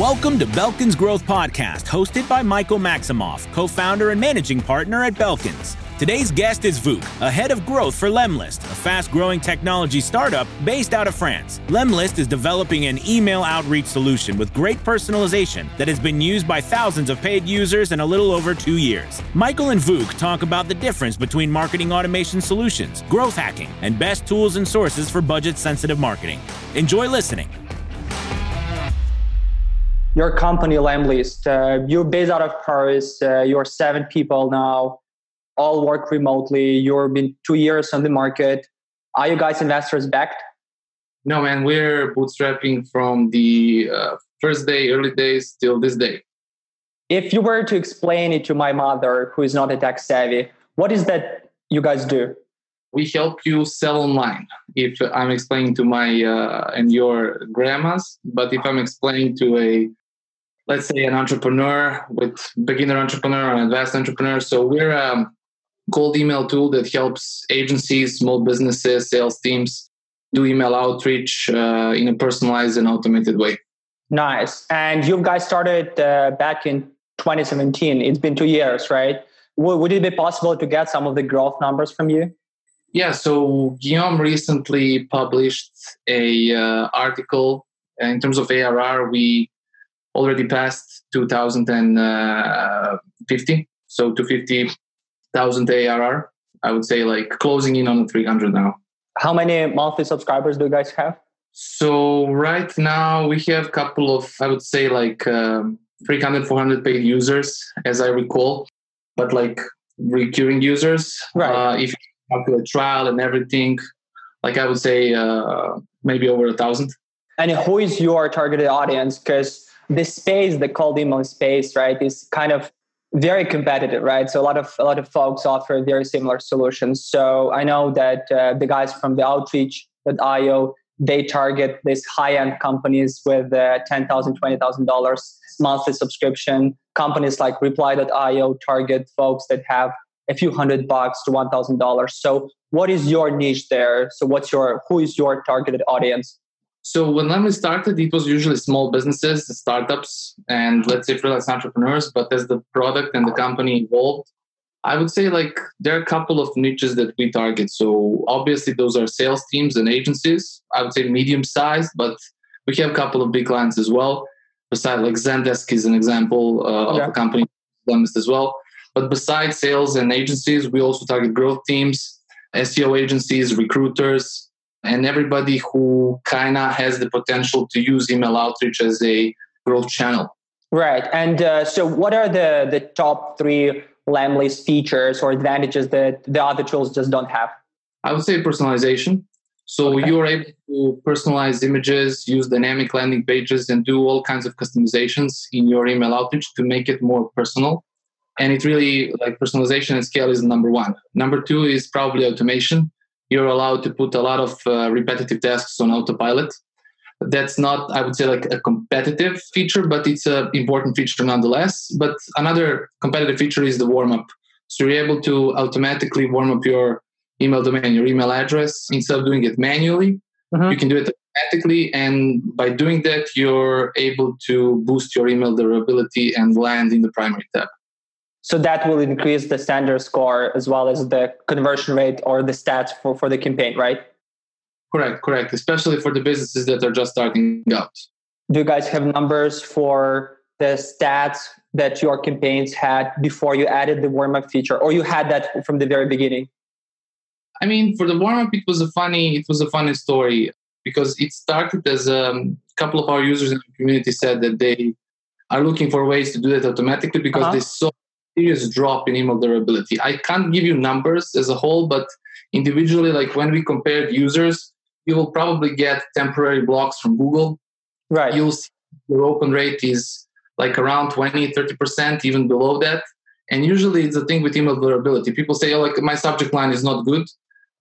Welcome to Belkins Growth Podcast, hosted by Michael Maximoff, co founder and managing partner at Belkins. Today's guest is Vuk, a head of growth for Lemlist, a fast growing technology startup based out of France. Lemlist is developing an email outreach solution with great personalization that has been used by thousands of paid users in a little over two years. Michael and Vuk talk about the difference between marketing automation solutions, growth hacking, and best tools and sources for budget sensitive marketing. Enjoy listening your company Lemlist, uh, you're based out of Paris. Uh, you're seven people now, all work remotely. You've been two years on the market. Are you guys investors backed? No, man. We're bootstrapping from the uh, first day, early days, till this day. If you were to explain it to my mother, who is not a tech savvy, what is that you guys do? we help you sell online if i'm explaining to my uh, and your grandmas but if i'm explaining to a let's say an entrepreneur with beginner entrepreneur and advanced entrepreneur. So we're a cold email tool that helps agencies, small businesses, sales teams do email outreach uh, in a personalized and automated way. Nice. And you guys started uh, back in 2017. It's been two years, right? W- would it be possible to get some of the growth numbers from you? Yeah. So Guillaume recently published a uh, article in terms of ARR. We already passed 2050 so 250,000 ARR I would say like closing in on 300 now. How many monthly subscribers do you guys have? So right now we have a couple of I would say like um, 300 400 paid users as I recall. But like recurring users right. uh, if you calculate trial and everything like I would say uh, maybe over a thousand. And who is your targeted audience? Because the space, the cold email space, right, is kind of very competitive, right? So a lot of a lot of folks offer very similar solutions. So I know that uh, the guys from the Outreach.io they target these high-end companies with uh, $10,000, $20,000 monthly subscription. Companies like Reply.io target folks that have a few hundred bucks to $1,000. So what is your niche there? So what's your, who is your targeted audience? So when Lemon started, it was usually small businesses, startups, and let's say freelance entrepreneurs. But as the product and the company evolved, I would say like there are a couple of niches that we target. So obviously those are sales teams and agencies. I would say medium sized, but we have a couple of big clients as well. Besides, like Zendesk is an example uh, okay. of a company as well. But besides sales and agencies, we also target growth teams, SEO agencies, recruiters, and everybody who kind of has the potential to use email outreach as a growth channel. Right. And uh, so, what are the, the top three Lemlist features or advantages that the other tools just don't have? I would say personalization. So, okay. you're able to personalize images, use dynamic landing pages, and do all kinds of customizations in your email outreach to make it more personal. And it really, like personalization and scale is number one. Number two is probably automation you're allowed to put a lot of uh, repetitive tasks on autopilot. That's not, I would say, like a competitive feature, but it's an important feature nonetheless. But another competitive feature is the warm up. So you're able to automatically warm up your email domain, your email address, instead of doing it manually. Mm-hmm. You can do it automatically. And by doing that, you're able to boost your email deliverability and land in the primary tab. So that will increase the standard score as well as the conversion rate or the stats for, for the campaign, right? Correct, correct. Especially for the businesses that are just starting out. Do you guys have numbers for the stats that your campaigns had before you added the warm up feature, or you had that from the very beginning? I mean, for the warm up, it was a funny, it was a funny story because it started as a um, couple of our users in the community said that they are looking for ways to do that automatically because uh-huh. they saw serious drop in email deliverability. I can't give you numbers as a whole, but individually, like when we compared users, you will probably get temporary blocks from Google. Right. You'll see your open rate is like around 20, 30%, even below that. And usually it's a thing with email deliverability. People say, oh, like my subject line is not good.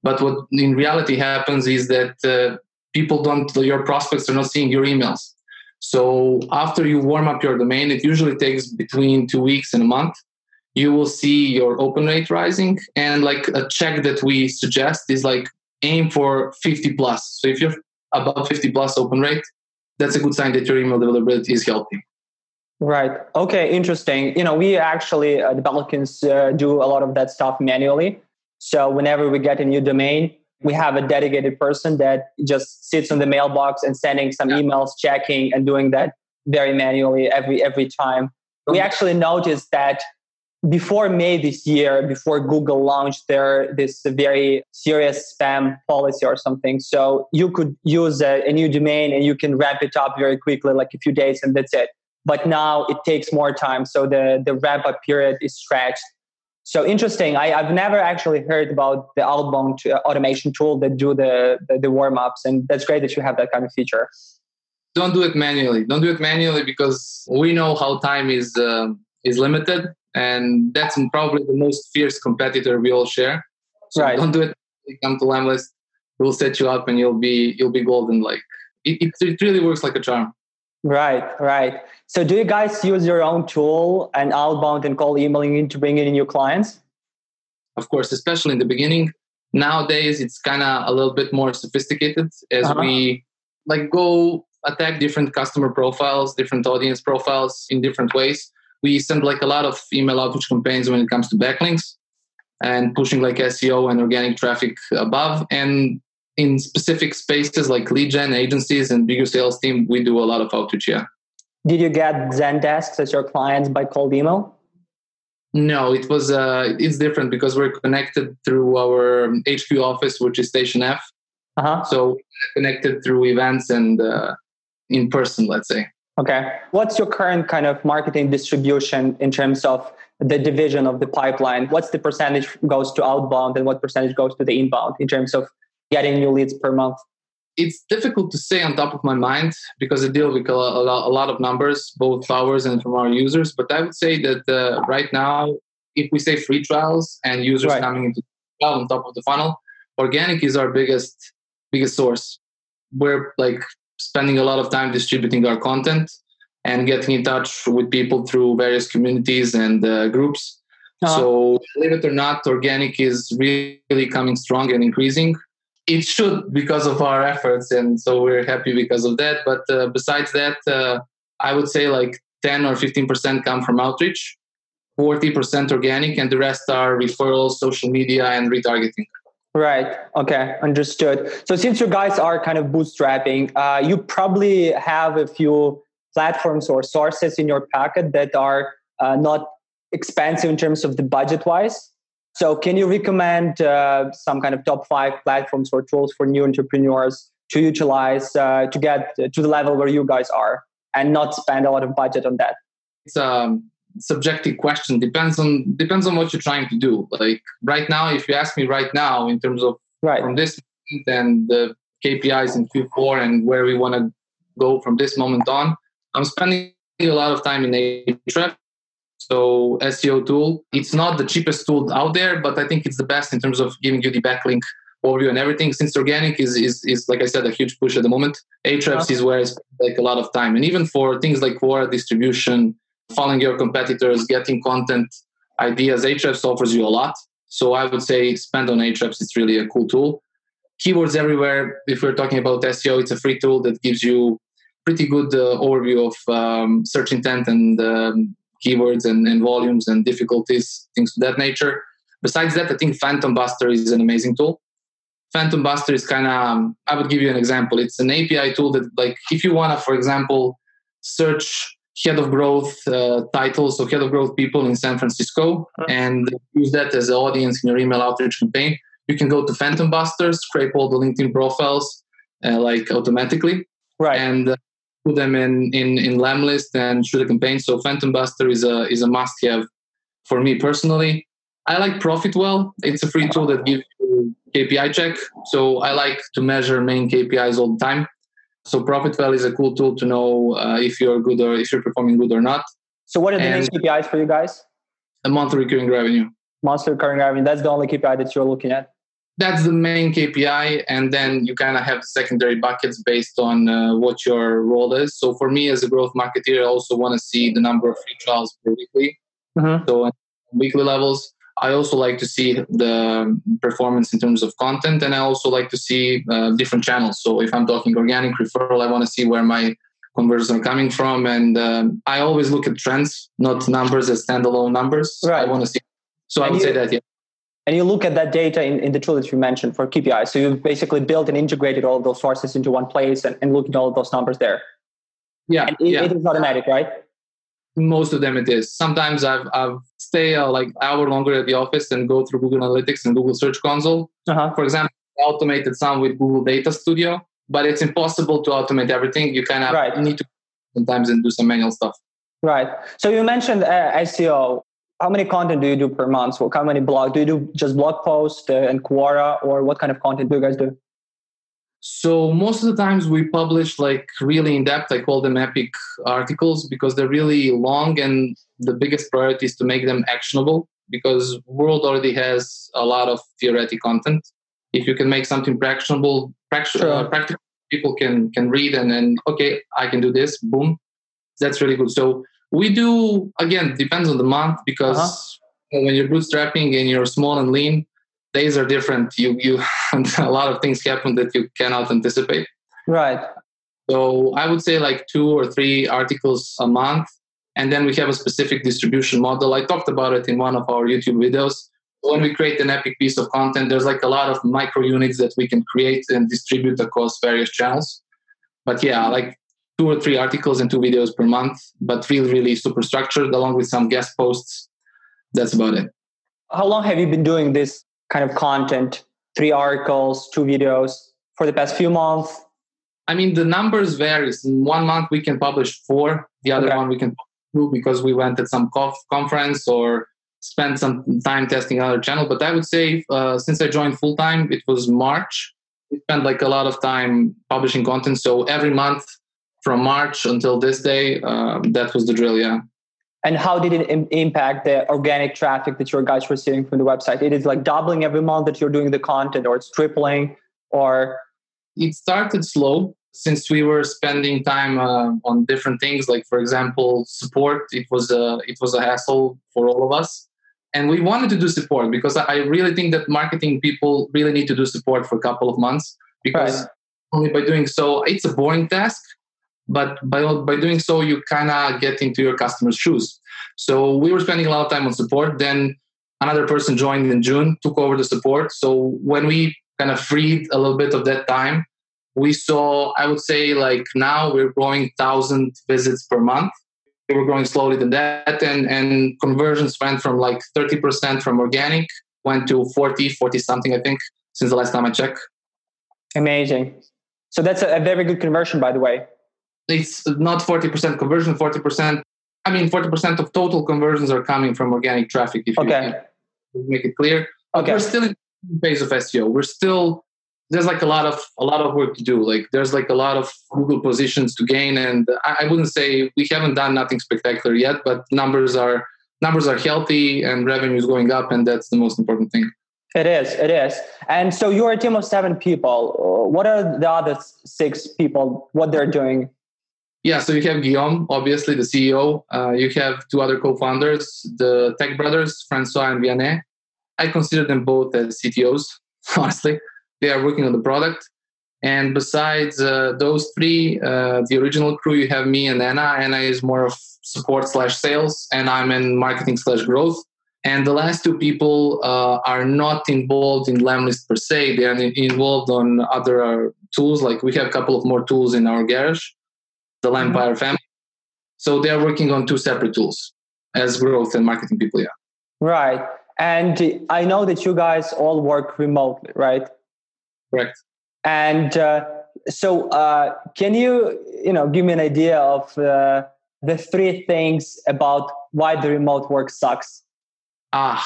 But what in reality happens is that uh, people don't, your prospects are not seeing your emails. So after you warm up your domain, it usually takes between two weeks and a month you will see your open rate rising. And like a check that we suggest is like aim for 50 plus. So if you're above 50 plus open rate, that's a good sign that your email deliverability is healthy. Right. Okay. Interesting. You know, we actually uh, the Belkins uh, do a lot of that stuff manually. So whenever we get a new domain, we have a dedicated person that just sits on the mailbox and sending some yeah. emails, checking, and doing that very manually every every time. We actually noticed that before May this year, before Google launched their this very serious spam policy or something, so you could use a, a, new domain and you can ramp it up very quickly, like a few days, and that's it. But now it takes more time, so the the ramp up period is stretched. So interesting. I, have never actually heard about the outbound uh, automation tool that do the, the, the warm ups, and that's great that you have that kind of feature. Don't do it manually. Don't do it manually because we know how time is uh, is limited and that's probably the most fierce competitor we all share. So right. don't do it. Come to Lemlist, we'll set you up, and you'll be you'll be golden. Like it, it, it really works like a charm. Right, right. So do you guys use your own tool and outbound and cold emailing in to bring in new clients? Of course, especially in the beginning. Nowadays, it's kind of a little bit more sophisticated as uh-huh. we like go attack different customer profiles, different audience profiles in different ways we send like a lot of email outreach campaigns when it comes to backlinks and pushing like SEO and organic traffic above. And in specific spaces like lead gen agencies and bigger sales team, we do a lot of outreach. Yeah. Did you get Zendesk as your clients by cold email? No, it was uh, it's different because we're connected through our HQ office, which is Station F. Uh-huh. So connected through events and uh, in person, let's say. Okay. What's your current kind of marketing distribution in terms of the division of the pipeline? What's the percentage goes to outbound and what percentage goes to the inbound in terms of getting new leads per month? It's difficult to say on top of my mind because I deal with a lot of numbers, both ours and from our users. But I would say that uh, right now, if we say free trials and users right. coming into on top of the funnel, organic is our biggest biggest source. We're like spending a lot of time distributing our content and getting in touch with people through various communities and uh, groups. Uh-huh. So, believe it or not, organic is really coming strong and increasing. It should because of our efforts, and so we're happy because of that. But uh, besides that, uh, I would say like 10 or 15% come from outreach, 40% organic, and the rest are referrals, social media, and retargeting. Right. Okay. Understood. So since you guys are kind of bootstrapping, uh, you probably have a few platforms or sources in your packet that are uh, not expensive in terms of the budget wise. So can you recommend uh, some kind of top five platforms or tools for new entrepreneurs to utilize uh, to get to the level where you guys are and not spend a lot of budget on that? It's um, subjective question. Depends on depends on what you're trying to do. Like right now if you ask me right now in terms of right. from this and the kpis in q4 and where we want to go from this moment on i'm spending a lot of time in a Ahrefs. So seo tool it's not the cheapest tool out there but i think it's the best in terms of giving you the backlink overview and everything. Since organic is is, is like i said a huge push at the moment Ahrefs uh-huh. is where i spend like a lot of time. And even for things like quora distribution following your competitors, getting content ideas. Ahrefs offers you a lot. So I would say spend on Ahrefs. It's really a cool tool. Keywords everywhere. If we're talking about SEO, it's a free tool that gives you pretty good uh, overview of um, search intent and um, keywords and, and, volumes and difficulties, things of that nature. Besides that, I think Phantom Buster is an amazing tool. Phantom Buster is kind of, um, I would give you an example. It's an API tool that, like, if you want to, for example, search head of growth uh, titles, so head of growth people in San Francisco, uh-huh. and use that as an audience in your email outreach campaign. You can go to Phantom Busters, scrape all the LinkedIn profiles uh, like automatically, right, and uh, put them in in in Lemlist and shoot a campaign. So Phantom Buster is a is a must have for me personally. I like Profitwell. It's a free tool that gives you KPI check. So I like to measure main KPIs all the time. So profit Profitwell is a cool tool to know uh, if you're good or if you're performing good or not. So what are the and main KPIs for you guys? The monthly recurring revenue. Monthly recurring revenue. That's the only KPI that you're looking at. That's the main KPI, and then you kind of have secondary buckets based on uh, what your role is. So for me, as a growth marketer, I also want to see the number of free trials per weekly. Mm-hmm. So weekly levels. I also like to see the performance in terms of content, and I also like to see uh, different channels. So if I'm talking organic referral, I want to see where my conversions are coming from. And um, I always look at trends, not numbers as standalone numbers. Right. I want to see. So and I would you, say that, yeah. And you look at that data in, in the tool that you mentioned for KPI. So you've basically built and integrated all those sources into one place and, and look at all those numbers there. Yeah, it, yeah. it is automatic, right? Most of them it is. Sometimes I've I've stay uh, like hour longer at the office and go through Google Analytics and Google Search Console. Uh-huh. For example, automated some with Google Data Studio, but it's impossible to automate everything. You kind of right. need to sometimes and do some manual stuff. Right. So you mentioned uh, SEO. How many content do you do per month? So how many blog do you do? Just blog posts uh, and Quora, or what kind of content do you guys do? So most of the times we publish like really in depth. I call them epic articles because they're really long, and the biggest priority is to make them actionable. Because world already has a lot of theoretic content. If you can make something actionable, practical, uh, practical, people can can read and then okay, I can do this. Boom, that's really good. So we do again depends on the month because uh-huh. when you're bootstrapping and you're small and lean, days are different. You you a lot of things happen that you cannot anticipate. Right. So I would say like two or three articles a month, and then we have a specific distribution model. I talked about it in one of our YouTube videos. When we create an epic piece of content, there's like a lot of micro units that we can create and distribute across various channels. But yeah, like two or three articles and two videos per month, but really, really super structured, along with some guest posts. That's about it. How long have you been doing this kind of content, three articles, two videos for the past few months? I mean, the numbers varies. In one month we can publish four, the other okay. one we can do because we went at some conference or spent some time testing another channel. But I would say uh, since I joined full time, it was March. We spent like a lot of time publishing content. So every month from March until this day, um, that was the drill. Yeah and how did it Im- impact the organic traffic that your guys were seeing from the website? It is like doubling every month that you're doing the content or it's tripling or? It started slow since we were spending time uh, on different things. Like for example support it was a it was a hassle for all of us. And we wanted to do support because i really think that marketing people really need to do support for a couple of months because right. only by doing so it's a boring task but by, by doing so you kind of get into your customer's shoes. So we were spending a lot of time on support. Then another person joined in june took over the support. So when we kind of freed a little bit of that time we saw i would say like now we're growing 1000 visits per month. We were growing slowly than that and and conversions went from like 30% from organic went to 40 40 something i think since the last time i checked. Amazing. So that's a, a very good conversion by the way it's not 40% conversion 40% i mean 40% of total conversions are coming from organic traffic if okay. you make it clear. Okay. we're still in the phase of seo we're still there's like a lot of a lot of work to do. Like there's like a lot of google positions to gain and I, I wouldn't say we haven't done nothing spectacular yet but numbers are numbers are healthy and revenue is going up and that's the most important thing. It is it is. And so you're a team of seven people. What are the other six people what they're doing yeah, so you have Guillaume, obviously the CEO. Uh, you have two other co-founders, the tech brothers, Francois and Vianney. I consider them both as CTOs. Honestly, they are working on the product. And besides uh, those three, uh, the original crew, you have me and Anna. Anna is more of support slash sales, and I'm in marketing slash growth. And the last two people uh, are not involved in Lemlist per se. They are involved on other uh, tools. Like we have a couple of more tools in our garage the Lempire family. So they're working on two separate tools as growth and marketing people. Yeah. Right. And I know that you guys all work remotely, right? Correct. And uh, so, uh, can you, you know, give me an idea of uh, the three things about why the remote work sucks? Ah,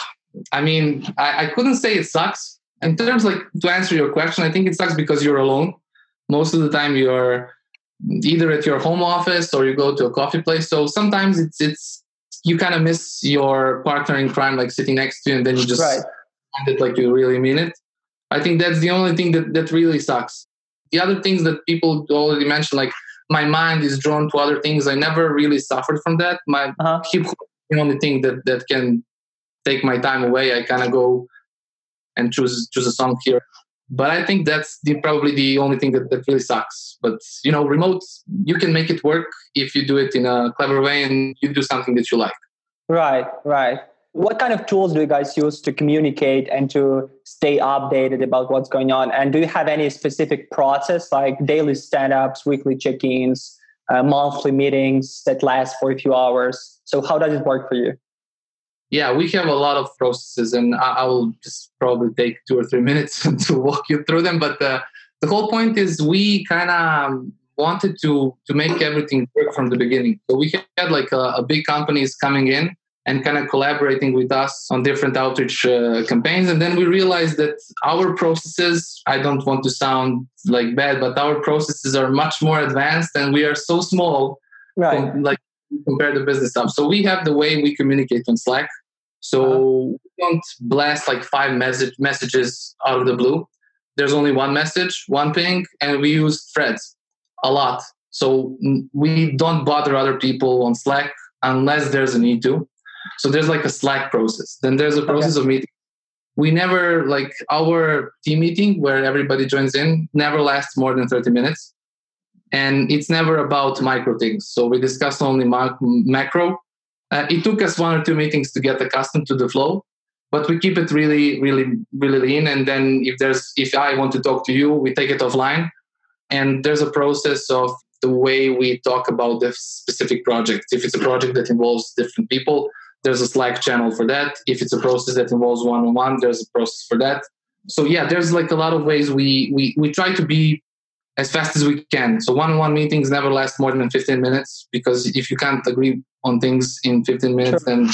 I mean, I, I couldn't say it sucks. In terms like to answer your question, I think it sucks because you're alone. Most of the time, you're either at your home office or you go to a coffee place. So sometimes it's it's you kind of miss your partner in crime, like sitting next to you, and then you just right. it like you really mean it. I think that's the only thing that that really sucks. The other things that people already mentioned, like my mind is drawn to other things. I never really suffered from that. My uh-huh. hip hop the only thing that that can take my time away. I kind of go and choose choose a song here but I think that's the, probably the only thing that, that really sucks. But you know, remote you can make it work if you do it in a clever way and you do something that you like. Right, right. What kind of tools do you guys use to communicate and to stay updated about what's going on? And do you have any specific process like daily stand-ups, weekly check-ins, uh, monthly meetings that last for a few hours? So how does it work for you? Yeah, we have a lot of processes, and I, I will just probably take two or three minutes to walk you through them. But uh, the whole point is we kind of wanted to to make everything work from the beginning. So we had like a, a big companies coming in and kind of collaborating with us on different outreach uh, campaigns. And then we realized that our processes, I don't want to sound like bad, but our processes are much more advanced and we are so small, right. Like compare the business stuff. So we have the way we communicate on Slack. So uh-huh. we don't blast like five message messages out of the blue. There's only one message, one ping, and we use threads a lot. So we don't bother other people on Slack unless there's a need to. So there's like a Slack process. Then there's a process okay. of meeting. We never like our team meeting where everybody joins in never lasts more than 30 minutes. And it's never about micro things. So we discuss only macro. Uh, it took us one or two meetings to get accustomed to the flow, but we keep it really, really, really lean. And then if there's, if I want to talk to you, we take it offline. And there's a process of the way we talk about the specific project. If it's a project that involves different people, there's a Slack channel for that. If it's a process that involves one on one, there's a process for that. So yeah, there's like a lot of ways we we we try to be as fast as we can. So one on one meetings never last more than 15 minutes because if you can't agree on things in 15 minutes, sure. then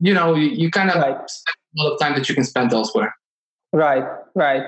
you know you, you kind of right. a lot of time that you can spend elsewhere. Right, right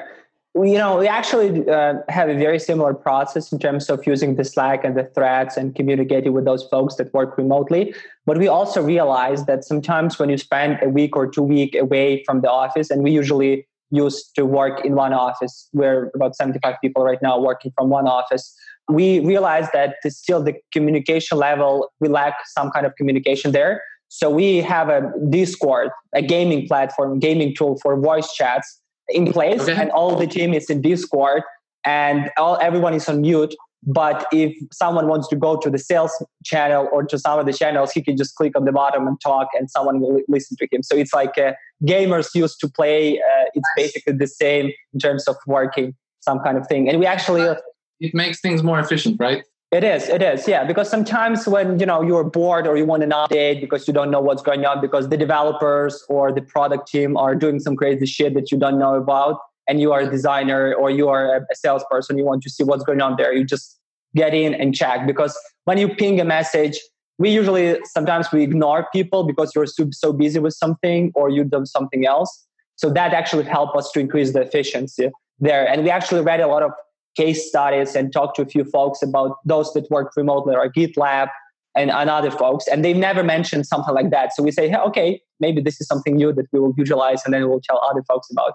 we, you know, we actually uh, have a very similar process in terms of using the Slack and the threads and communicating with those folks that work remotely. But we also realize that sometimes when you spend a week or two week away from the office, and we usually used to work in one office, we're about 75 people right now working from one office. We realize that still the communication level, we lack some kind of communication there. So we have a Discord, a gaming platform, gaming tool for voice chats in place okay. and all the team is in discord and all everyone is on mute but if someone wants to go to the sales channel or to some of the channels he can just click on the bottom and talk and someone will listen to him so it's like uh, gamers used to play uh, it's basically the same in terms of working some kind of thing and we actually it makes things more efficient right it is, it is, yeah. Because sometimes when you know you're bored or you want an update because you don't know what's going on because the developers or the product team are doing some crazy shit that you don't know about, and you are a designer or you are a salesperson, you want to see what's going on there. You just get in and check because when you ping a message, we usually sometimes we ignore people because you're so, so busy with something or you do something else. So that actually helped us to increase the efficiency there. And we actually read a lot of case studies and talked to a few folks about those that work remotely or GitLab and, and other folks. And they've never mentioned something like that. So we say, hey, okay, maybe this is something new that we will utilize and then we'll tell other folks about.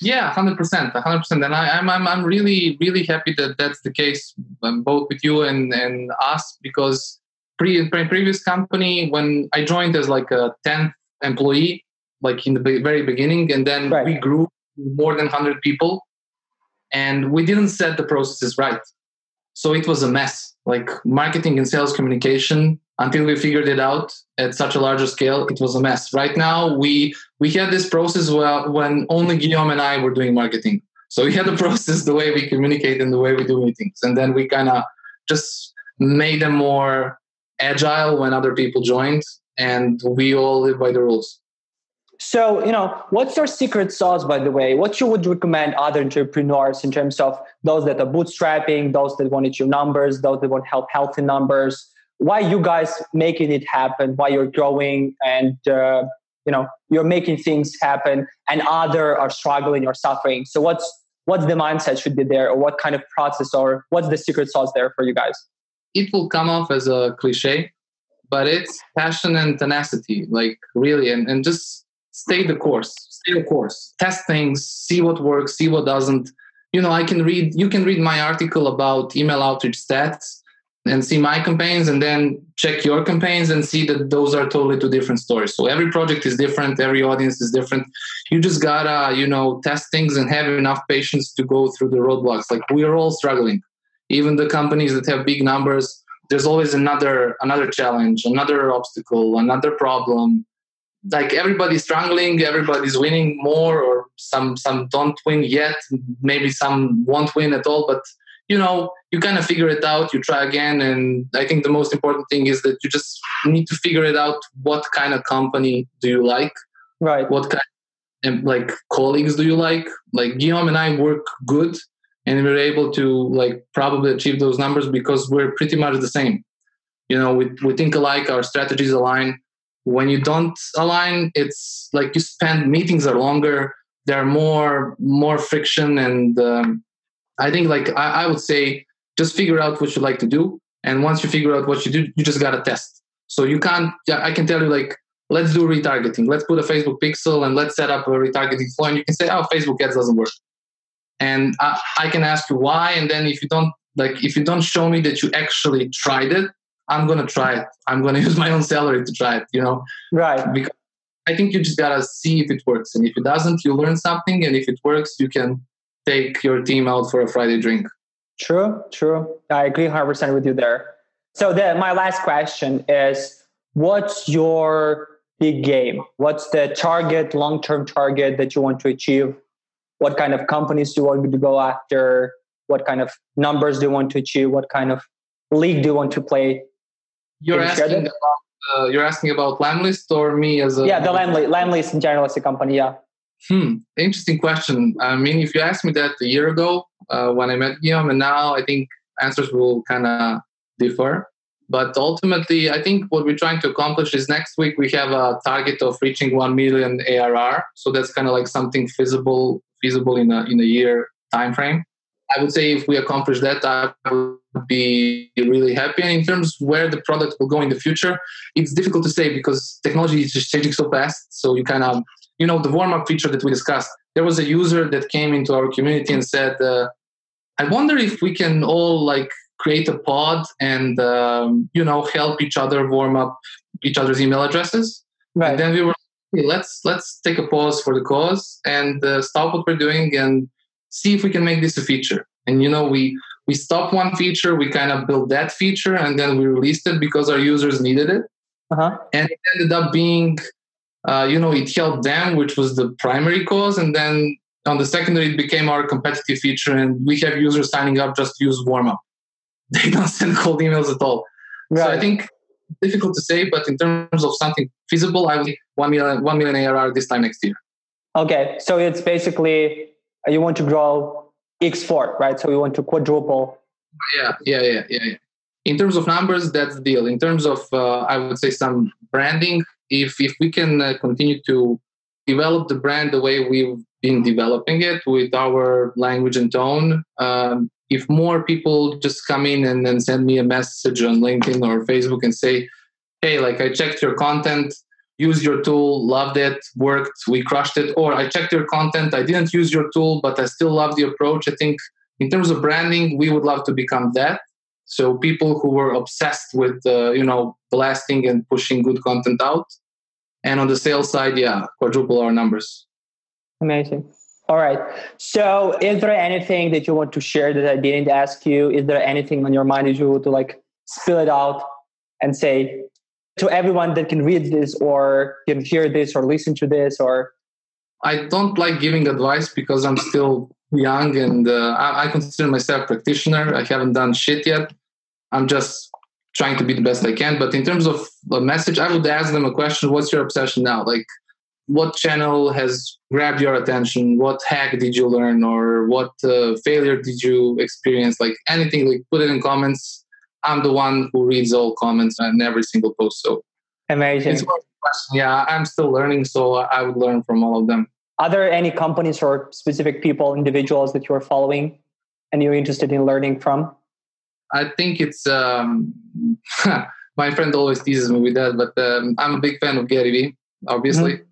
Yeah, hundred percent, hundred percent, and I, am I'm I'm really really happy that that's the case, um, both with you and and us, because pre, pre previous company when I joined as like a tenth employee, like in the very beginning, and then right. we grew more than hundred people, and we didn't set the processes right. So it was a mess. Like marketing and sales communication until we figured it out at such a larger scale it was a mess. Right now we we had this process where, when only guillaume and i were doing marketing. So we had a process the way we communicate and the way we do meetings. And then we kind of just made them more agile when other people joined and we all live by the rules so, you know, what's your secret sauce, by the way? What you would recommend other entrepreneurs in terms of those that are bootstrapping, those that want to numbers, those that want help healthy numbers? Why you guys making it happen? Why you're growing and uh, you know you're making things happen, and other are struggling or suffering. So, what's what's the mindset should be there, or what kind of process, or what's the secret sauce there for you guys? It will come off as a cliche, but it's passion and tenacity, like really, and, and just stay the course stay the course test things see what works see what doesn't. You know i can read you can read my article about email outreach stats and see my campaigns and then check your campaigns and see that those are totally two different stories. So every project is different every audience is different. You just gotta you know test things and have enough patience to go through the roadblocks. Like we're all struggling. Even the companies that have big numbers there's always another another challenge another obstacle another problem like everybody's struggling everybody's winning more or some some don't win yet maybe some won't win at all but you know you kind of figure it out you try again and i think the most important thing is that you just need to figure it out what kind of company do you like? Right. What kind of like colleagues do you like? Like guillaume and i work good and we're able to like probably achieve those numbers because we're pretty much the same. You know we, we think alike our strategies align when you don't align it's like you spend meetings are longer there are more more friction and um, i think like I, I, would say just figure out what you like to do. And once you figure out what you do you just gotta test. So you can't i can tell you like let's do retargeting. Let's put a facebook pixel and let's set up a retargeting flow. And you can say oh facebook ads doesn't work. And I, I can ask you why. And then if you don't like if you don't show me that you actually tried it I'm gonna try it. I'm gonna use my own salary to try it. You know, right? Because I think you just gotta see if it works, and if it doesn't, you learn something, and if it works, you can take your team out for a Friday drink. True, true. I agree 100 percent with you there. So the, my last question is, what's your big game? What's the target, long-term target that you want to achieve? What kind of companies do you want to go after? What kind of numbers do you want to achieve? What kind of league do you want to play you're asking about uh, you're asking about Lemlist or me as a yeah the Lemlist Lemlist in general as a company yeah. Hmm. Interesting question. I mean, if you asked me that a year ago uh, when I met Guillaume, and now I think answers will kind of differ. But ultimately, I think what we're trying to accomplish is next week we have a target of reaching one million ARR. So that's kind of like something feasible feasible in a in a year time frame. I would say if we accomplish that, I would be really happy. And in terms where the product will go in the future, it's difficult to say because technology is just changing so fast. So you kind of, you know, the warm up feature that we discussed. There was a user that came into our community and said, uh, "I wonder if we can all like create a pod and um, you know help each other warm up each other's email addresses." Right. And then we were, hey, let's let's take a pause for the cause and uh, stop what we're doing and see if we can make this a feature. And you know, we we stopped one feature, we kind of built that feature, and then we released it because our users needed it. Uh-huh. And it ended up being, uh, you know, it helped them, which was the primary cause, and then on the secondary, it became our competitive feature, and we have users signing up just to use warm up. They don't send cold emails at all. Right. So I think difficult to say, but in terms of something feasible, I will one million one million ARR this time next year. Okay, so it's basically you want to grow X4, right? So you want to quadruple. Yeah, yeah, yeah, yeah. yeah. In terms of numbers, that's the deal. In terms of, uh, I would say, some branding, if if we can uh, continue to develop the brand the way we've been developing it with our language and tone, um, if more people just come in and then send me a message on LinkedIn or Facebook and say, "Hey, like I checked your content, use your tool, loved it, worked, we crushed it. Or I checked your content, I didn't use your tool, but I still love the approach. I think in terms of branding, we would love to become that. So people who were obsessed with, uh, you know, blasting and pushing good content out. And on the sales side, yeah, quadruple our numbers. Amazing. All right. So, is there anything that you want to share that I didn't ask you? Is there anything on your mind that you to like spill it out and say, to everyone that can read this or can hear this or listen to this or i don't like giving advice because i'm still young and uh, I, consider myself practitioner. I haven't done shit yet. I'm just trying to be the best i can. But in terms of a message i would ask them a question. What's your obsession now? Like what channel has grabbed your attention? What hack did you learn or what uh, failure did you experience? Like anything like put it in comments I'm the one who reads all comments and every single post. So amazing. Yeah, I'm still learning, so I would learn from all of them. Are there any companies or specific people, individuals that you are following and you're interested in learning from? I think it's um, my friend always teases me with that, but um, I'm a big fan of Gary Vee, obviously, mm-hmm.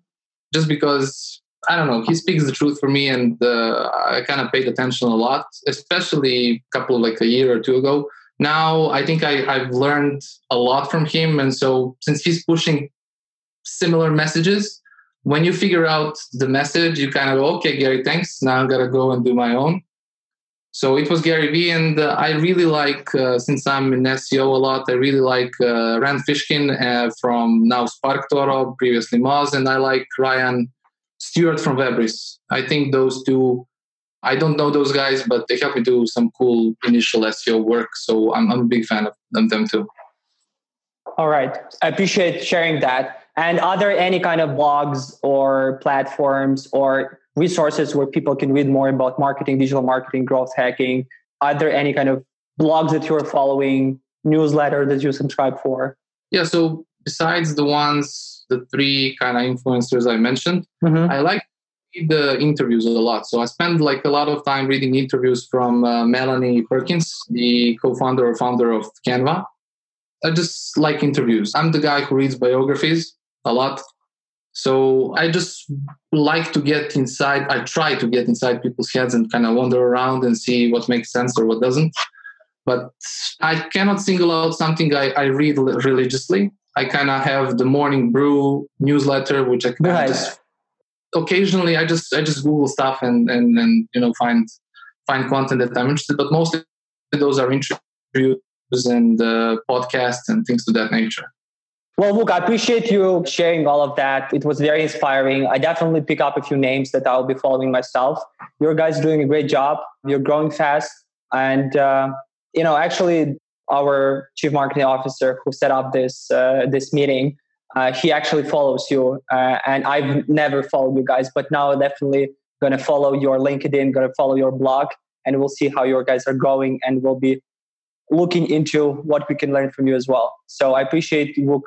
just because I don't know he speaks the truth for me, and uh, I kind of paid attention a lot, especially a couple like a year or two ago now I think I, I've learned a lot from him. And so since he's pushing similar messages, when you figure out the message, you kind of go, okay, Gary, thanks. Now I'm gonna go and do my own. So it was Gary Vee, and uh, I really like, uh, since I'm in SEO a lot, I really like uh, Rand Fishkin uh, from now Spark Toro, previously Moz, and I like Ryan Stewart from Webris. I think those two I don't know those guys, but they help me do some cool initial SEO work. So I'm, I'm a big fan of them too. All right. I appreciate sharing that. And are there any kind of blogs or platforms or resources where people can read more about marketing, digital marketing, growth hacking? Are there any kind of blogs that you're following, newsletter that you subscribe for? Yeah. So besides the ones, the three kind of influencers I mentioned, mm-hmm. I like the interviews a lot. So I spend like a lot of time reading interviews from uh, Melanie Perkins, the co-founder or founder of Canva. I just like interviews. I'm the guy who reads biographies a lot. So I just like to get inside. I try to get inside people's heads and kind of wander around and see what makes sense or what doesn't. But I cannot single out something I, I read religiously. I kind of have the morning brew newsletter, which I of just occasionally I just I just Google stuff and and and you know find find content that I'm interested. But mostly those are interviews and uh, podcasts and things to that nature. Well, look, I appreciate you sharing all of that. It was very inspiring. I definitely pick up a few names that I'll be following myself. Your guys doing a great job. You're growing fast, and uh, you know, actually, our chief marketing officer who set up this uh, this meeting uh, he actually follows you. Uh, and I've never followed you guys, but now definitely to follow your LinkedIn, to follow your blog, and we'll see how your guys are going. And we'll be looking into what we can learn from you as well. So I appreciate you